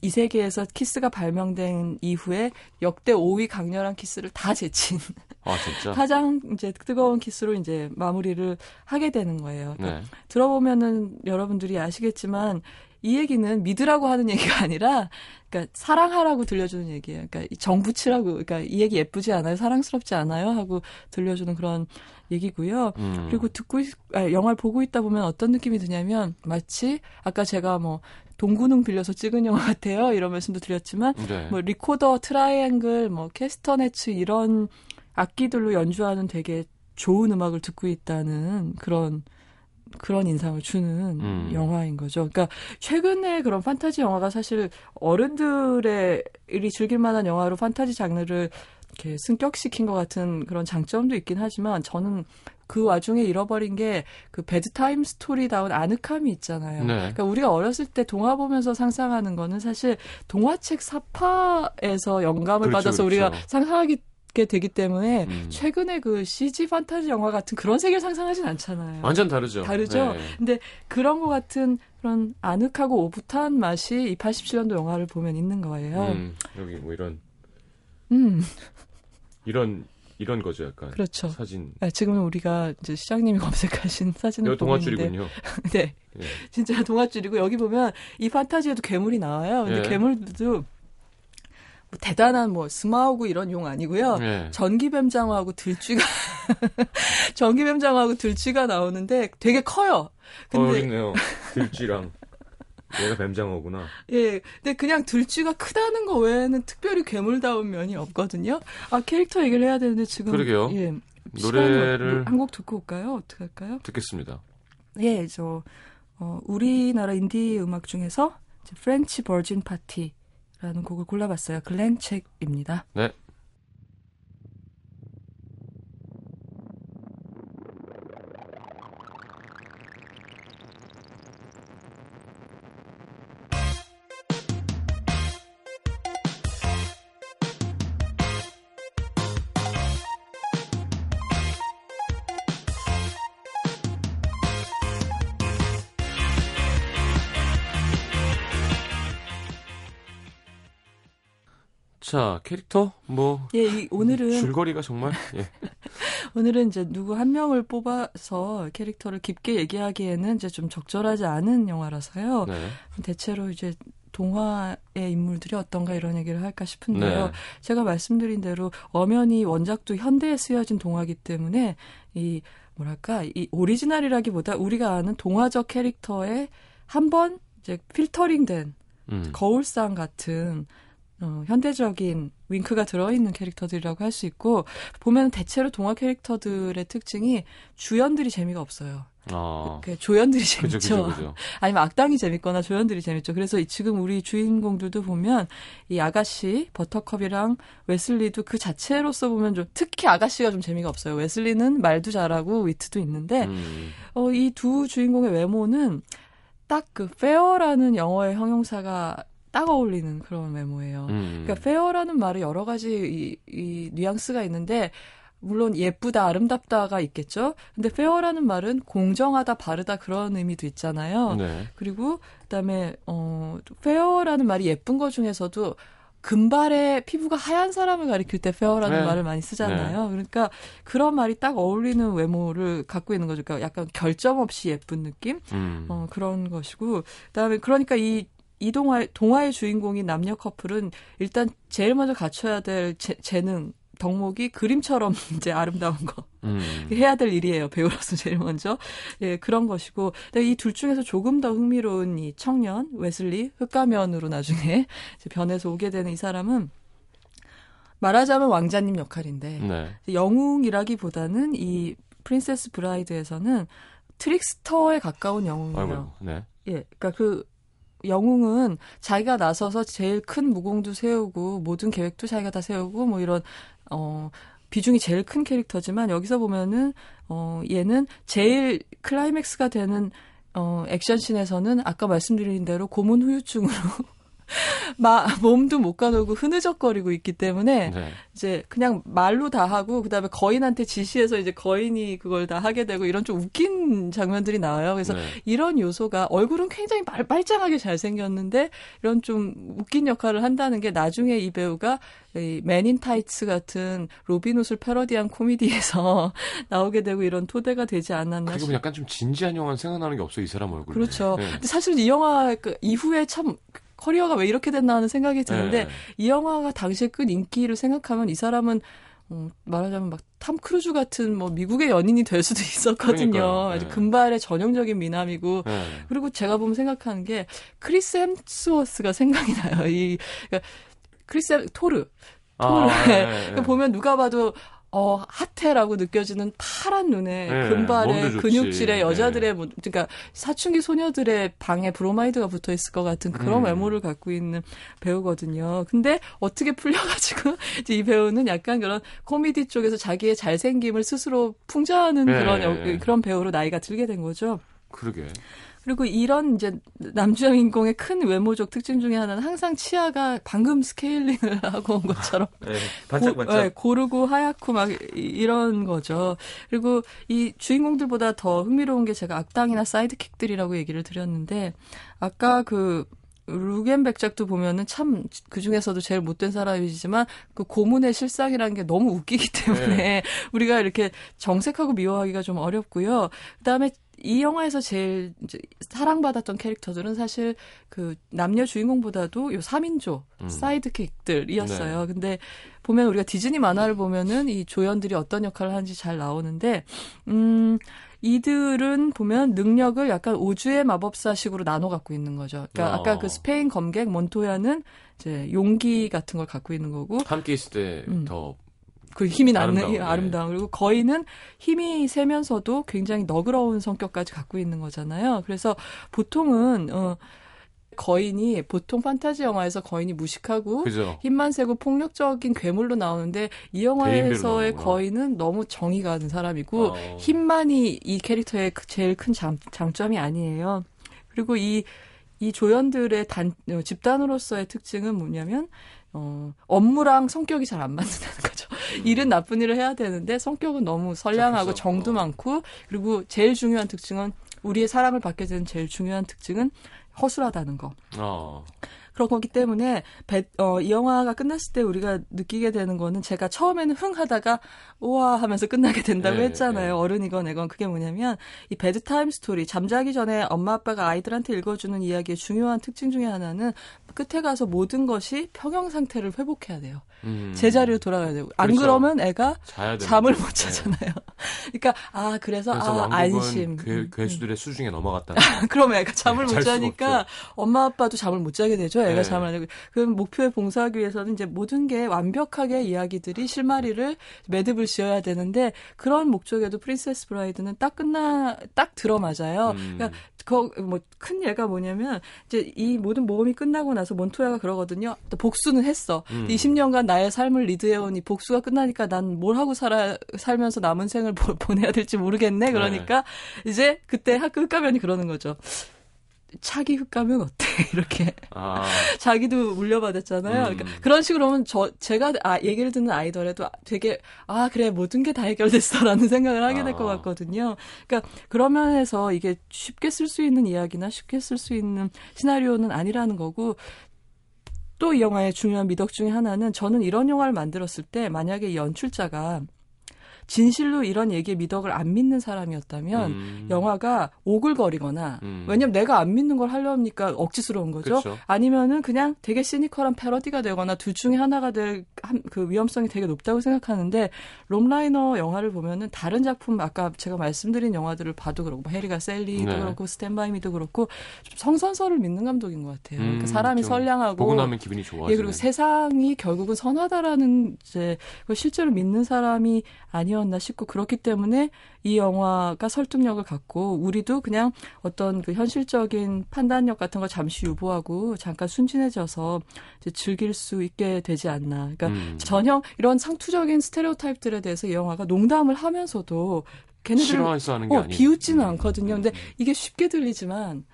이 세계에서 키스가 발명된 이후에 역대 5위 강렬한 키스를 다 제친 아 진짜. 가장 이제 뜨거운 키스로 이제 마무리를 하게 되는 거예요. 그러니까 네. 들어보면은 여러분들이 아시겠지만 이 얘기는 믿으라고 하는 얘기가 아니라 그러니까 사랑하라고 들려주는 얘기예요. 그러니까 이 정붙이라고 그러니까 이 얘기 예쁘지 않아요? 사랑스럽지 않아요? 하고 들려주는 그런 얘기고요. 음. 그리고 듣고 있, 아, 영화를 보고 있다 보면 어떤 느낌이 드냐면 마치 아까 제가 뭐 동구릉 빌려서 찍은 영화 같아요. 이런 말씀도 드렸지만 네. 뭐 리코더, 트라이앵글, 뭐 캐스터네츠 이런 악기들로 연주하는 되게 좋은 음악을 듣고 있다는 그런 그런 인상을 주는 음. 영화인 거죠. 그러니까 최근에 그런 판타지 영화가 사실 어른들의 즐길 만한 영화로 판타지 장르를 이렇게 승격시킨 것 같은 그런 장점도 있긴 하지만 저는 그 와중에 잃어버린 게 그 bedtime story다운 아늑함이 있잖아요. 네. 그러니까 우리가 어렸을 때 동화 보면서 상상하는 거는 사실 동화책 삽화에서 영감을 그렇죠, 받아서 그렇죠. 우리가 상상하게 되기 때문에 음. 최근에 그 CG 판타지 영화 같은 그런 세계를 상상하진 않잖아요. 완전 다르죠. 다르죠. 네. 근데 그런 것 같은 그런 아늑하고 오붓한 맛이 이 87년도 영화를 보면 있는 거예요. 음, 여기 뭐 이런 음, 이런 이런 거죠, 약간. 그렇죠. 사진. 아, 지금은 우리가 이제 시장님이 검색하신 사진을 동화줄이군요. 네, 예. 진짜 동화줄이고 여기 보면 이 판타지에도 괴물이 나와요. 근데 예. 괴물들도 뭐 대단한 뭐 스마우고 이런 용 아니고요. 예. 전기뱀장어하고 들쥐가 전기뱀장어하고 들쥐가 나오는데 되게 커요. 어, 근데 여기 있네요. 들쥐랑 얘가 뱀장어구나. 예, 근데 그냥 들쥐가 크다는 거 외에는 특별히 괴물다운 면이 없거든요. 아 캐릭터 얘기를 해야 되는데 지금 그러게요. 예, 노래를 한 곡 듣고 올까요? 어떻게 할까요? 듣겠습니다. 예, 저 어, 우리나라 인디 음악 중에서 이제 French Virgin Party라는 곡을 골라봤어요. Glen Check입니다. 네. 자, 캐릭터 뭐 예, 이, 오늘은 줄거리가 정말 예. 오늘은 이제 누구 한 명을 뽑아서 캐릭터를 깊게 얘기하기에는 이제 좀 적절하지 않은 영화라서요. 네. 대체로 이제 동화의 인물들이 어떤가 이런 얘기를 할까 싶은데요. 네. 제가 말씀드린 대로 엄연히 원작도 현대에 쓰여진 동화이기 때문에 이 뭐랄까 이 오리지널이라기보다 우리가 아는 동화적 캐릭터에 한 번 이제 필터링된 음. 거울상 같은 어, 현대적인 윙크가 들어있는 캐릭터들이라고 할 수 있고 보면 대체로 동화 캐릭터들의 특징이 주연들이 재미가 없어요. 아. 그 조연들이 그죠, 재밌죠. 그죠, 그죠. 아니면 악당이 재밌거나 조연들이 재밌죠. 그래서 이- 지금 우리 주인공들도 보면 이 아가씨 버터컵이랑 웨슬리도 그 자체로서 보면 좀 특히 아가씨가 좀 재미가 없어요. 웨슬리는 말도 잘하고 위트도 있는데 음. 어, 이 두 주인공의 외모는 딱 그 fair라는 영어의 형용사가 딱 어울리는 그런 외모예요. 음. 그러니까 fair라는 말이 여러 가지 이, 이 뉘앙스가 있는데 물론 예쁘다, 아름답다가 있겠죠. 근데 fair라는 말은 공정하다, 바르다 그런 의미도 있잖아요. 네. 그리고 그다음에 어 fair라는 말이 예쁜 것 중에서도 금발의 피부가 하얀 사람을 가리킬 때 fair라는 네. 말을 많이 쓰잖아요. 그러니까 그런 말이 딱 어울리는 외모를 갖고 있는 거죠. 그러니까 약간 결점 없이 예쁜 느낌? 음. 어, 그런 것이고, 그다음에 그러니까 이, 이 동화, 동화의 주인공인 남녀 커플은 일단 제일 먼저 갖춰야 될 재, 재능, 덕목이 그림처럼 이제 아름다운 거. 음. 해야 될 일이에요. 배우로서 제일 먼저. 예, 그런 것이고. 이 둘 중에서 조금 더 흥미로운 이 청년, 웨슬리, 흑가면으로 나중에 변해서 오게 되는 이 사람은 말하자면 왕자님 역할인데, 네. 영웅이라기보다는 이 프린세스 브라이드에서는 트릭스터에 가까운 영웅이에요. 아이고. 네. 예, 그러니까 그 영웅은 자기가 나서서 제일 큰 무공도 세우고 모든 계획도 자기가 다 세우고 뭐 이런 어 비중이 제일 큰 캐릭터지만 여기서 보면은 어 얘는 제일 클라이맥스가 되는 어 액션씬에서는 아까 말씀드린 대로 고문 후유증으로 마, 몸도 못 가누고 흐느적거리고 있기 때문에 네. 이제 그냥 말로 다 하고 그다음에 거인한테 지시해서 이제 거인이 그걸 다 하게 되고 이런 좀 웃긴 장면들이 나와요. 그래서 네. 이런 요소가 얼굴은 굉장히 말, 말짱하게 잘생겼는데 이런 좀 웃긴 역할을 한다는 게 나중에 이 배우가 이 Men in Tights 같은 로빈 훗을 패러디한 코미디에서 나오게 되고 이런 토대가 되지 않았나 그리고 싶 약간 좀 진지한 영화는 생각나는 게 없어요, 이 사람 얼굴. 그렇죠. 네. 근데 사실 이 영화 그 이후에 참 커리어가 왜 이렇게 됐나 하는 생각이 드는데 네. 이 영화가 당시에 끈 인기를 생각하면 이 사람은 음, 말하자면 막 탐 크루즈 같은 뭐 미국의 연인이 될 수도 있었거든요. 그러니까요. 아주 네. 금발의 전형적인 미남이고 네. 그리고 제가 보면 생각하는 게 크리스 햄스워스가 생각이 나요. 이 그러니까 크리스 햄, 토르 아, 토르 네, 그러니까 네. 보면 누가 봐도 어 핫해라고 느껴지는 파란 눈에 네, 금발의 몸도 좋지. 근육질의 여자들의 네. 뭐, 그러니까 사춘기 소녀들의 방에 브로마이드가 붙어 있을 것 같은 그런 음. 외모를 갖고 있는 배우거든요. 근데 어떻게 풀려가지고 이 배우는 약간 그런 코미디 쪽에서 자기의 잘생김을 스스로 풍자하는 네. 그런 여- 그런 배우로 나이가 들게 된 거죠. 그러게. 그리고 이런 이제 남주인공의 큰 외모적 특징 중에 하나는 항상 치아가 방금 스케일링을 하고 온 것처럼 네. 고, 네, 고르고 하얗고 막 이- 이런 거죠. 그리고 이 주인공들보다 더 흥미로운 게 제가 악당이나 sidekick들이라고 얘기를 드렸는데 아까 그 루겐 백작도 보면은 참 그 중에서도 제일 못된 사람이지만 그 고문의 실상이라는 게 너무 웃기기 때문에 네. 우리가 이렇게 정색하고 미워하기가 좀 어렵고요. 그다음에 이 영화에서 제일 사랑받았던 캐릭터들은 사실 그 남녀 주인공보다도 요 3인조 음. 사이드킥들이었어요. 근데 보면 우리가 디즈니 만화를 보면은 이 조연들이 어떤 역할을 하는지 잘 나오는데 음 이들은 보면 능력을 약간 우주의 마법사식으로 나눠 갖고 있는 거죠. 그러니까 어. 아까 그 스페인 검객 몬토야는 이제 용기 같은 걸 갖고 있는 거고 함께 있을 때 음. 더그 힘이 나는 아름다운, 이 네. 아름다운 그리고 거인은 힘이 세면서도 굉장히 너그러운 성격까지 갖고 있는 거잖아요. 그래서 보통은 어 거인이 보통 판타지 영화에서 거인이 무식하고 그죠. 힘만 세고 폭력적인 괴물로 나오는데 이 영화에서의. 거인은 너무 정이 가는 사람이고 어. 힘만이 이 캐릭터의 그 제일 큰 장, 장점이 아니에요. 그리고 이, 이 조연들의 단, 어, 집단으로서의 특징은 뭐냐면, 어, 업무랑 성격이 잘 안 맞는다는 거죠. 일은 나쁜 일을 해야 되는데 성격은 너무 선량하고. 정도 어. 많고, 그리고 제일 중요한 특징은, 우리의 사랑을 받게 되는 제일 중요한 특징은 허술하다는 거. 어. 그런 거기 때문에 배, 어, 이 영화가 끝났을 때 우리가 느끼게 되는 거는 제가 처음에는 흥 하다가 우와 하면서 끝나게 된다고 네, 했잖아요. 네. 어른이건 애건 그게 뭐냐면 이 bedtime story 잠자기 전에 엄마 아빠가 아이들한테 읽어주는 이야기의 중요한 특징 중에 하나는 끝에 가서 모든 것이 평형 상태를 회복해야 돼요. 음. 제자리로 돌아가야 되고 안 그렇죠. 그러면 애가 잠을. 못 자잖아요. 그러니까 아 그래서, 그래서 아 안심. 괴, 음, 괴수들의 수중에 넘어갔다. 음. 그럼 애가 잠을 네, 못 자니까 엄마 아빠도 잠을 못 자게 되죠. 애가 네. 잠을 안 자고. 그럼 목표에 봉사하기 위해서는 이제 모든 게 완벽하게 이야기들이 실마리를 매듭을 지어야 되는데 그런 목적에도 프린세스 브라이드는 딱 끝나 딱 들어맞아요. 음. 그러니까 그뭐큰 예가 뭐냐면 이제 이 모든 모험이 끝나고 나서 몬토야가 그러거든요. 또 복수는 했어. 음. 20년간 나의 삶을 리드해온 이 복수가 끝나니까 난 뭘 하고 살아 살면서 남은 생을 보, 보내야 될지 모르겠네. 그러니까 이제 그때 학교 흑가면이 그러는 거죠. 차기 흑가면 어때? 이렇게 아, 자기도 물려받았잖아요. 음. 그러니까 그런 식으로 하면 저 제가 아 얘기를 듣는 아이더라도 되게 아 그래 모든 게 다 해결됐어라는 생각을 하게 될것 아. 같거든요. 그러니까 그런 면에서 이게 쉽게 쓸 수 있는 이야기나 쉽게 쓸 수 있는 시나리오는 아니라는 거고 또 이 영화의 중요한 미덕 중에 하나는 저는 이런 영화를 만들었을 때 만약에 이 연출자가 진실로 이런 얘기에 미덕을 안 믿는 사람이었다면 음. 영화가 오글거리거나 음. 왜냐면 내가 안 믿는 걸 하려니까 억지스러운 거죠. 그쵸. 아니면은 그냥 되게 시니컬한 패러디가 되거나 둘 중에 하나가 될 그 위험성이 되게 높다고 생각하는데 롬라이너 영화를 보면은 다른 작품 아까 제가 말씀드린 영화들을 봐도 그렇고 뭐 해리가 셀리도 네. 그렇고 스탠바이미도 그렇고 좀 성선설을 믿는 감독인 것 같아요. 음, 그러니까 사람이 좀 선량하고 보고 나면 기분이 좋아지는. 예, 그리고 세상이 결국은 선하다라는 이제 그걸 실제로 믿는 사람이 아니 었나 싶고 그렇기 때문에 이 영화가 설득력을 갖고 우리도 그냥 어떤 그 현실적인 판단력 같은 걸 잠시 유보하고 잠깐 순진해져서 이제 즐길 수 있게 되지 않나. 그러니까 음. 전혀 이런 상투적인 스테레오타입들에 대해서 이 영화가 농담을 하면서도 걔네들 싫어해서 하는 게 어. 비웃지는 음. 않거든요. 근데 이게 쉽게 들리지만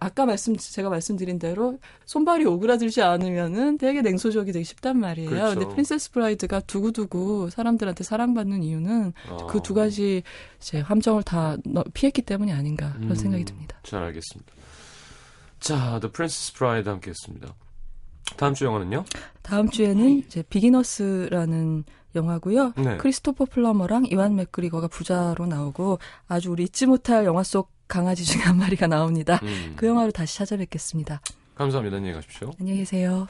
아까 말씀 제가 말씀드린 대로 손발이 오그라들지 않으면은 되게 냉소적이 되기 쉽단 말이에요. 그렇죠. 근데 프린세스 브라이드가 두고두고 사람들한테 사랑받는 이유는 어. 그두 가지 이제 함정을 다 넣- 피했기 때문이 아닌가 그런 음, 생각이 듭니다. 잘 알겠습니다. 자, The Princess Bride 함께했습니다. 다음 주 영화는요? 다음 주에는 이제 비기너스라는 영화고요. 네. 크리스토퍼 플러머랑 이완 맥그리거가 부자로 나오고 아주 우리 잊지 못할 영화 속 강아지 중에 한 마리가 나옵니다. 음. 그 영화로 다시 찾아뵙겠습니다. 감사합니다. 안녕히 가십시오. 안녕히 계세요.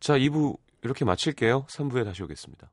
자, 2부 이렇게 마칠게요. 3부에 다시 오겠습니다.